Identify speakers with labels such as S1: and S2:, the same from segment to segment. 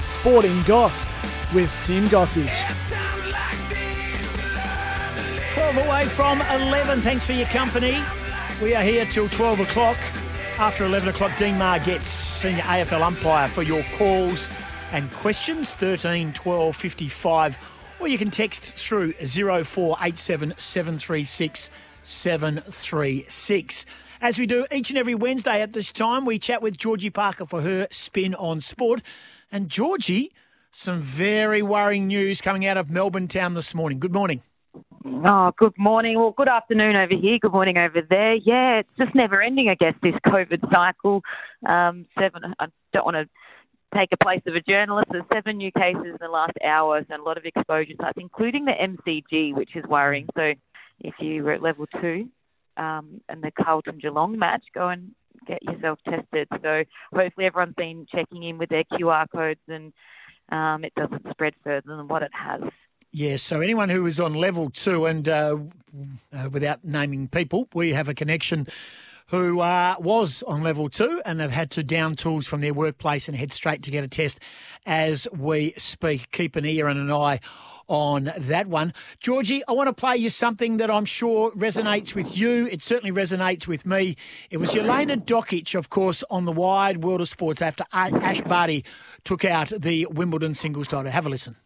S1: Sporting Goss with Tim Gossage.
S2: 12 away from 11. Thanks for your company. We are here till 12 o'clock. After 11 o'clock, Dean Margetts senior AFL umpire for your calls and questions 13 12 55. Or you can text through 0487 736 736. As we do each and every Wednesday at this time, we chat with Georgie Parker for her spin on sport. And Georgie, some very worrying news coming out of Melbourne town this morning. Good morning.
S3: Oh, good morning. Well, good afternoon over here. Good morning over there. Yeah, it's just never ending, I guess, this COVID cycle. Um, seven, I don't want to take a place of a journalist. There's seven new cases in the last hours and a lot of exposure sites, including the MCG, which is worrying. So if you were at level two, um, and the Carlton Geelong match, go and get yourself tested. So hopefully everyone's been checking in with their QR codes and um, it doesn't spread further than what it has.
S2: Yeah, so anyone who is on level two, and uh, uh, without naming people, we have a connection who uh, was on level two and have had to down tools from their workplace and head straight to get a test as we speak. Keep an ear and an eye on that one. Georgie, I want to play you something that I'm sure resonates with you. It certainly resonates with me. It was Jelena Dokic, of course, on the wide world of sports after Ash Barty took out the Wimbledon singles title. Have a listen.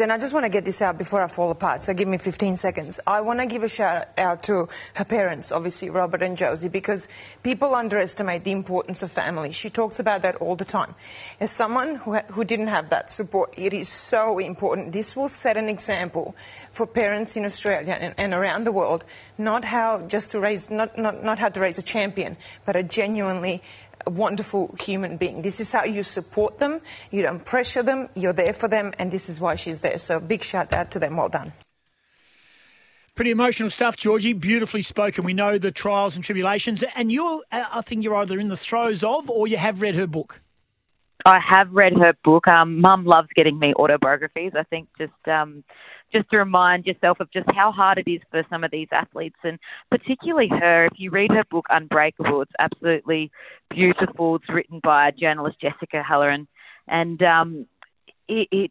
S4: And I just want to get this out before I fall apart, so give me 15 seconds. I want to give a shout out to her parents, obviously, Robert and Josie, because people underestimate the importance of family. She talks about that all the time. As someone who, who didn't have that support, it is so important. This will set an example for parents in Australia and, and around the world, not how just to raise, not, not, not how to raise a champion, but a genuinely a wonderful human being. This is how you support them. You don't pressure them. You're there for them, and this is why she's there. So big shout out to them. Well done.
S2: Pretty emotional stuff, Georgie. Beautifully spoken. We know the trials and tribulations, and you're. Uh, I think you're either in the throes of, or you have read her book.
S3: I have read her book. Um, Mum loves getting me autobiographies. I think just um, just to remind yourself of just how hard it is for some of these athletes, and particularly her. If you read her book Unbreakable, it's absolutely beautiful. It's written by journalist Jessica Halloran, and um, it, it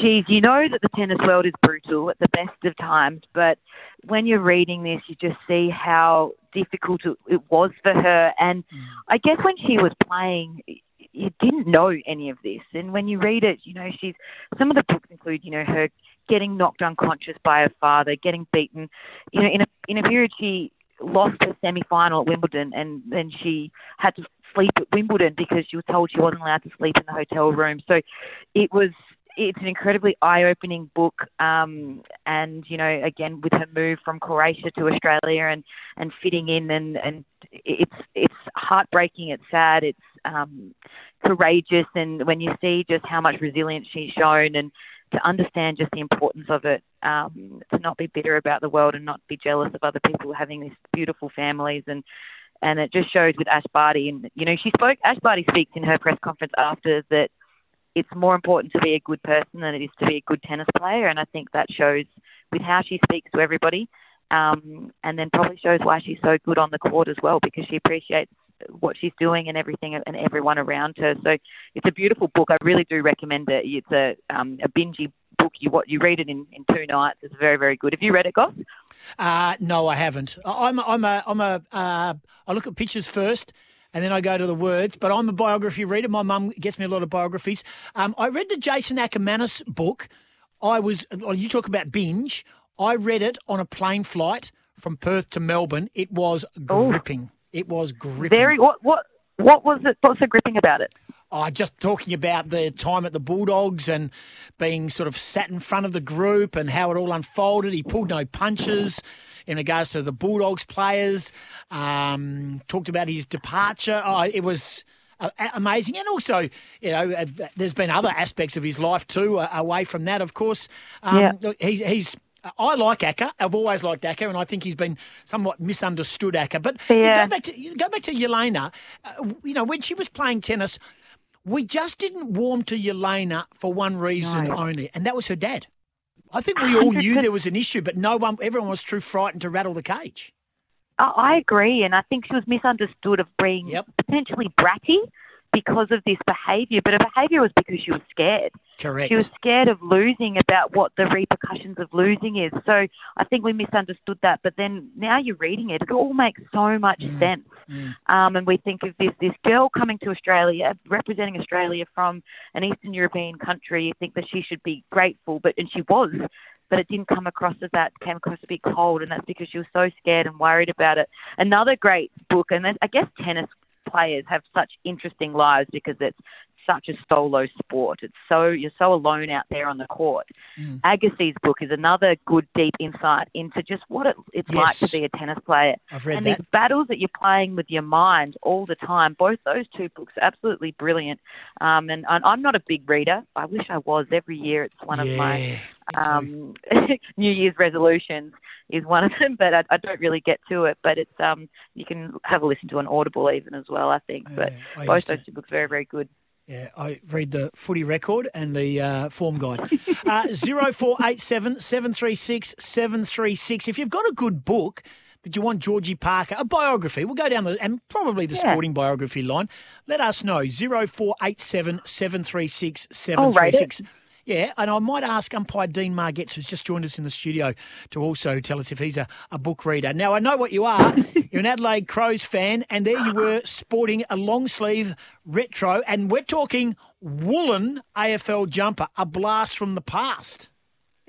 S3: geez, you know that the tennis world is brutal at the best of times, but when you're reading this, you just see how difficult it was for her. And mm. I guess when she was playing, you didn't know any of this. And when you read it, you know, she's some of the books include, you know, her getting knocked unconscious by her father, getting beaten. You know, in a in a period she lost her semi final at Wimbledon and then she had to sleep at Wimbledon because she was told she wasn't allowed to sleep in the hotel room. So it was it's an incredibly eye-opening book, um, and you know, again with her move from Croatia to Australia and and fitting in, and and it's it's heartbreaking, it's sad, it's um, courageous, and when you see just how much resilience she's shown, and to understand just the importance of it, um, to not be bitter about the world and not be jealous of other people having these beautiful families. And and it just shows with Ash Barty. And you know she spoke Ash Barty speaks in her press conference after that it's more important to be a good person than it is to be a good tennis player. And I think that shows with how she speaks to everybody um, and then probably shows why she's so good on the court as well because she appreciates what she's doing and everything and everyone around her. So it's a beautiful book. I really do recommend it. It's a um, a bingey book. You what you read it in, in two nights. It's very very good. Have you read it, Goss?
S2: Uh, no, I haven't. I'm I'm a I'm a uh, I look at pictures first and then I go to the words. But I'm a biography reader. My mum gets me a lot of biographies. Um, I read the Jason Akermanis book. I was, you talk about binge. I read it on a plane flight from Perth to Melbourne. It was gripping. Oh. It was gripping.
S3: Very. What what what was it? What's so gripping about it?
S2: Oh, just talking about the time at the Bulldogs and being sort of sat in front of the group and how it all unfolded. He pulled no punches in regards to the Bulldogs players. Um, talked about his departure. Oh, it was uh, amazing. And also, you know, uh, there's been other aspects of his life too, uh, away from that, of course. Um, yeah. he's, he's I like Acker. I've always liked Acker, and I think he's been somewhat misunderstood Acker. But yeah. go back to go back to Jelena. Uh, you know, when she was playing tennis, we just didn't warm to Jelena for one reason no. only, and that was her dad. I think we all knew there was an issue, but no one, everyone was too frightened to rattle the cage.
S3: I agree, and I think she was misunderstood of being yep. potentially bratty because of this behaviour, but her behaviour was because she was scared.
S2: Correct.
S3: She was scared of losing about what the repercussions of losing is. So I think we misunderstood that. But then now you're reading it, it all makes so much
S2: Mm.
S3: sense. Um, and we think of this this girl coming to Australia, representing Australia from an Eastern European country. You think that she should be grateful, but and she was. But it didn't come across as that. It came across a bit cold, and that's because she was so scared and worried about it. Another great book, and I guess tennis players have such interesting lives because it's such a solo sport. It's so you're so alone out there on the court.
S2: Mm.
S3: Agassi's book is another good deep insight into just what it, it's like to be a tennis player
S2: I've read
S3: and
S2: that.
S3: these battles that you're playing with your mind all the time. Both those two books are absolutely brilliant. Um, and, and I'm not a big reader. I wish I was. Every year it's one of my
S2: Yeah, me too.
S3: um, New Year's resolutions is one of them, but I, I don't really get to it. But it's um, you can have a listen to an Audible even as well. I think, but
S2: Yeah, I
S3: both
S2: to-
S3: those two books are very very good.
S2: Yeah, I read the footy record and the uh, form guide. Uh, 0487 736 736. If you've got a good book that you want Georgie Parker, a biography, we'll go down the, and probably the
S3: Yeah.
S2: sporting biography line. Let us know. 0487 736
S3: I'll rate it.
S2: 736. Yeah, and I might ask umpire Dean Margetts, who's just joined us in the studio, to also tell us if he's a, a book reader. Now, I know what you are. You're an Adelaide Crows fan, and there you were sporting a long sleeve retro, and we're talking woolen AFL jumper, a blast from the past.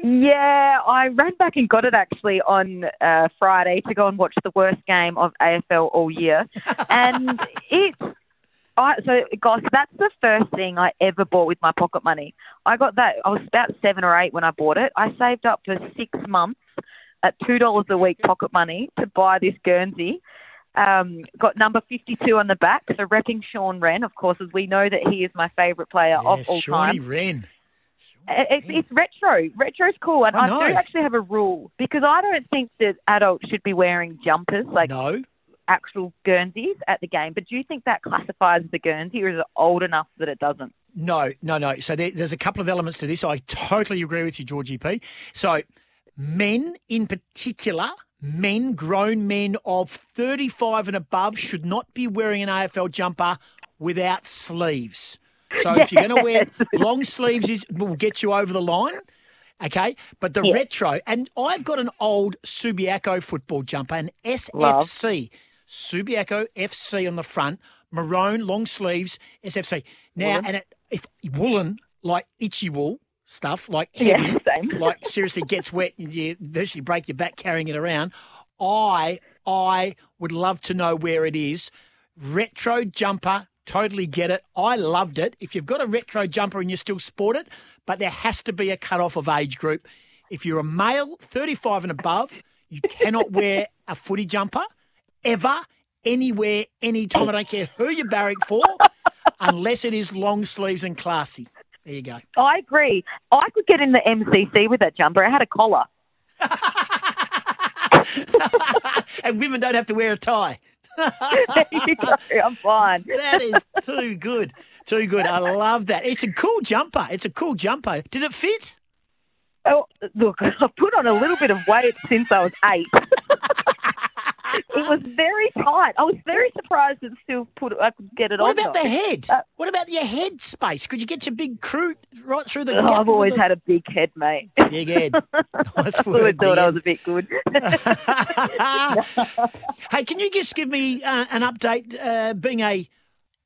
S3: Yeah, I ran back and got it actually on uh, Friday to go and watch the worst game of AFL all year, and it's. I, so, gosh, that's the first thing I ever bought with my pocket money. I got that. I was about seven or eight when I bought it. I saved up for six months at two dollars a week pocket money to buy this Guernsey. Um, got number fifty-two on the back. So, repping Shaun Rehn, of course, as we know that he is my favourite player of all
S2: Shawnee
S3: time.
S2: Rehn.
S3: It's, it's retro. Retro's cool, and
S2: I
S3: I, do actually have a rule because I don't think that adults should be wearing jumpers like
S2: No,
S3: actual Guernseys at the game. But do you think that classifies as a Guernsey, or is it old enough that it doesn't?
S2: no, no, no. So there, there's a couple of elements to this. I totally agree with you, Georgie P. So men in particular, men, grown men of 35 and above, should not be wearing an AFL jumper without sleeves. So if you're going to wear long sleeves, is will get you over the line. Okay, but the retro, and I've got an old Subiaco football jumper, an SFC, Subiaco FC on the front, maroon, long sleeves, SFC. Now, and it, if woolen, like itchy wool stuff, like
S3: Yeah,
S2: heavy,
S3: same.
S2: like seriously gets wet and you virtually break your back carrying it around. I, I would love to know where it is. Retro jumper, totally get it. I loved it. If you've got a retro jumper and you still sport it, but there has to be a cut off of age group. If you're a male, 35 and above, you cannot wear a footy jumper ever, anywhere, anytime. I don't care who you're barrack for, unless it is long sleeves and classy. There you go.
S3: I agree. I could get in the MCC with that jumper. It had a collar.
S2: and women don't have to wear a tie.
S3: there you go. I'm fine.
S2: That is too good. Too good. I love that. It's a cool jumper. It's a cool jumper. Did it fit?
S3: Oh, look, I've put on a little bit of weight since I was eight. it was very tight. I was very surprised that still put it. I could get it
S2: What
S3: on.
S2: What about
S3: though.
S2: the head?
S3: Uh,
S2: what about your head space? Could you get your big crew right through the
S3: Oh, I've always
S2: the-
S3: had a big head, mate.
S2: Big head. Nice
S3: I always
S2: word,
S3: thought I was a bit good.
S2: hey, can you just give me uh, an update? Uh, being a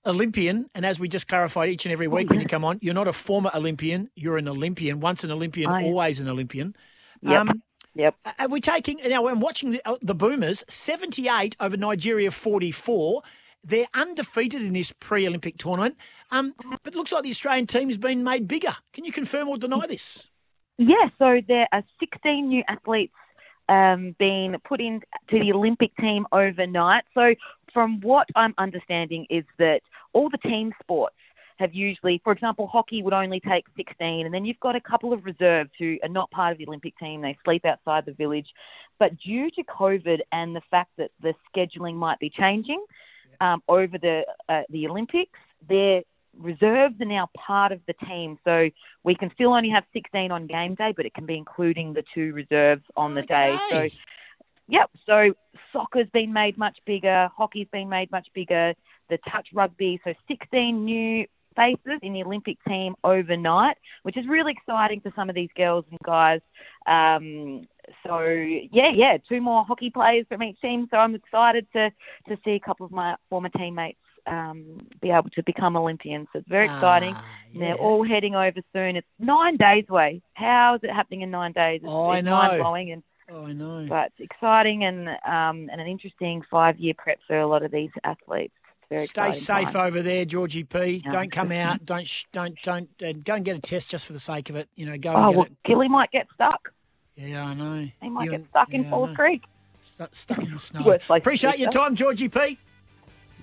S2: Olympian, and as we just clarified each and every week when you come on, you're not a former Olympian. You're an Olympian. Once an Olympian,
S3: I am.
S2: always an Olympian.
S3: Yep.
S2: Um,
S3: Yep.
S2: Are we taking now? I'm watching the, uh, the Boomers, 78 over Nigeria 44. They're undefeated in this pre-Olympic tournament, um, but it looks like the Australian team has been made bigger. Can you confirm or deny this?
S3: Yeah, so there are 16 new athletes um, being put into the Olympic team overnight. So, from what I'm understanding, is that all the team sports have usually, for example, hockey would only take 16, and then you've got a couple of reserves who are not part of the Olympic team. They sleep outside the village. But due to COVID and the fact that the scheduling might be changing um, over the uh, the Olympics, their reserves are now part of the team. So we can still only have 16 on game day, but it can be including the two reserves on the day. So
S2: Okay.
S3: Yep. So soccer's been made much bigger. Hockey's been made much bigger. the touch rugby. So 16 new faces in the Olympic team overnight, which is really exciting for some of these girls and guys. Um, so yeah, yeah, two more hockey players from each team. So I'm excited to to see a couple of my former teammates um, be able to become Olympians. So it's very exciting.
S2: Ah,
S3: They're all heading over soon. It's nine days away. How is it happening in nine days? It's,
S2: Oh, I
S3: it's
S2: know.
S3: mind blowing and
S2: Oh, I know.
S3: but it's exciting and um, and an interesting five year prep for a lot of these athletes. Very
S2: Stay safe
S3: time.
S2: over there, Georgie P.
S3: Yeah,
S2: don't come out. Don't sh- don't don't uh, go and get a test just for the sake of it. You know, go
S3: Oh
S2: and get
S3: well,
S2: it.
S3: Gilly might get stuck.
S2: Yeah, I know.
S3: He might
S2: You
S3: get stuck in
S2: yeah, I
S3: Falls. Creek.
S2: Stuck, stuck in the snow.
S3: Worst place to
S2: Appreciate your time, Georgie P.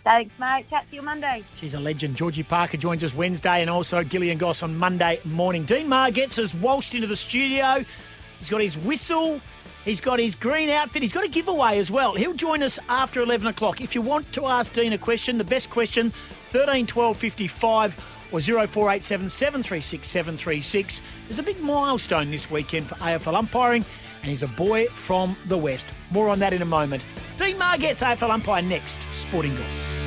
S3: Thanks, mate. Chat to you Monday.
S2: She's a legend. Georgie Parker joins us Wednesday and also Gillian Goss on Monday morning. Dean Margetts us waltzed into the studio. He's got his whistle. He's got his green outfit. He's got a giveaway as well. He'll join us after 11 o'clock. If you want to ask Dean a question, the best question, 13 12 55 or 0487 736 736. There's a big milestone this weekend for AFL umpiring, and he's a boy from the West. More on that in a moment. Dean Margetts AFL umpire next. Sporting Goss.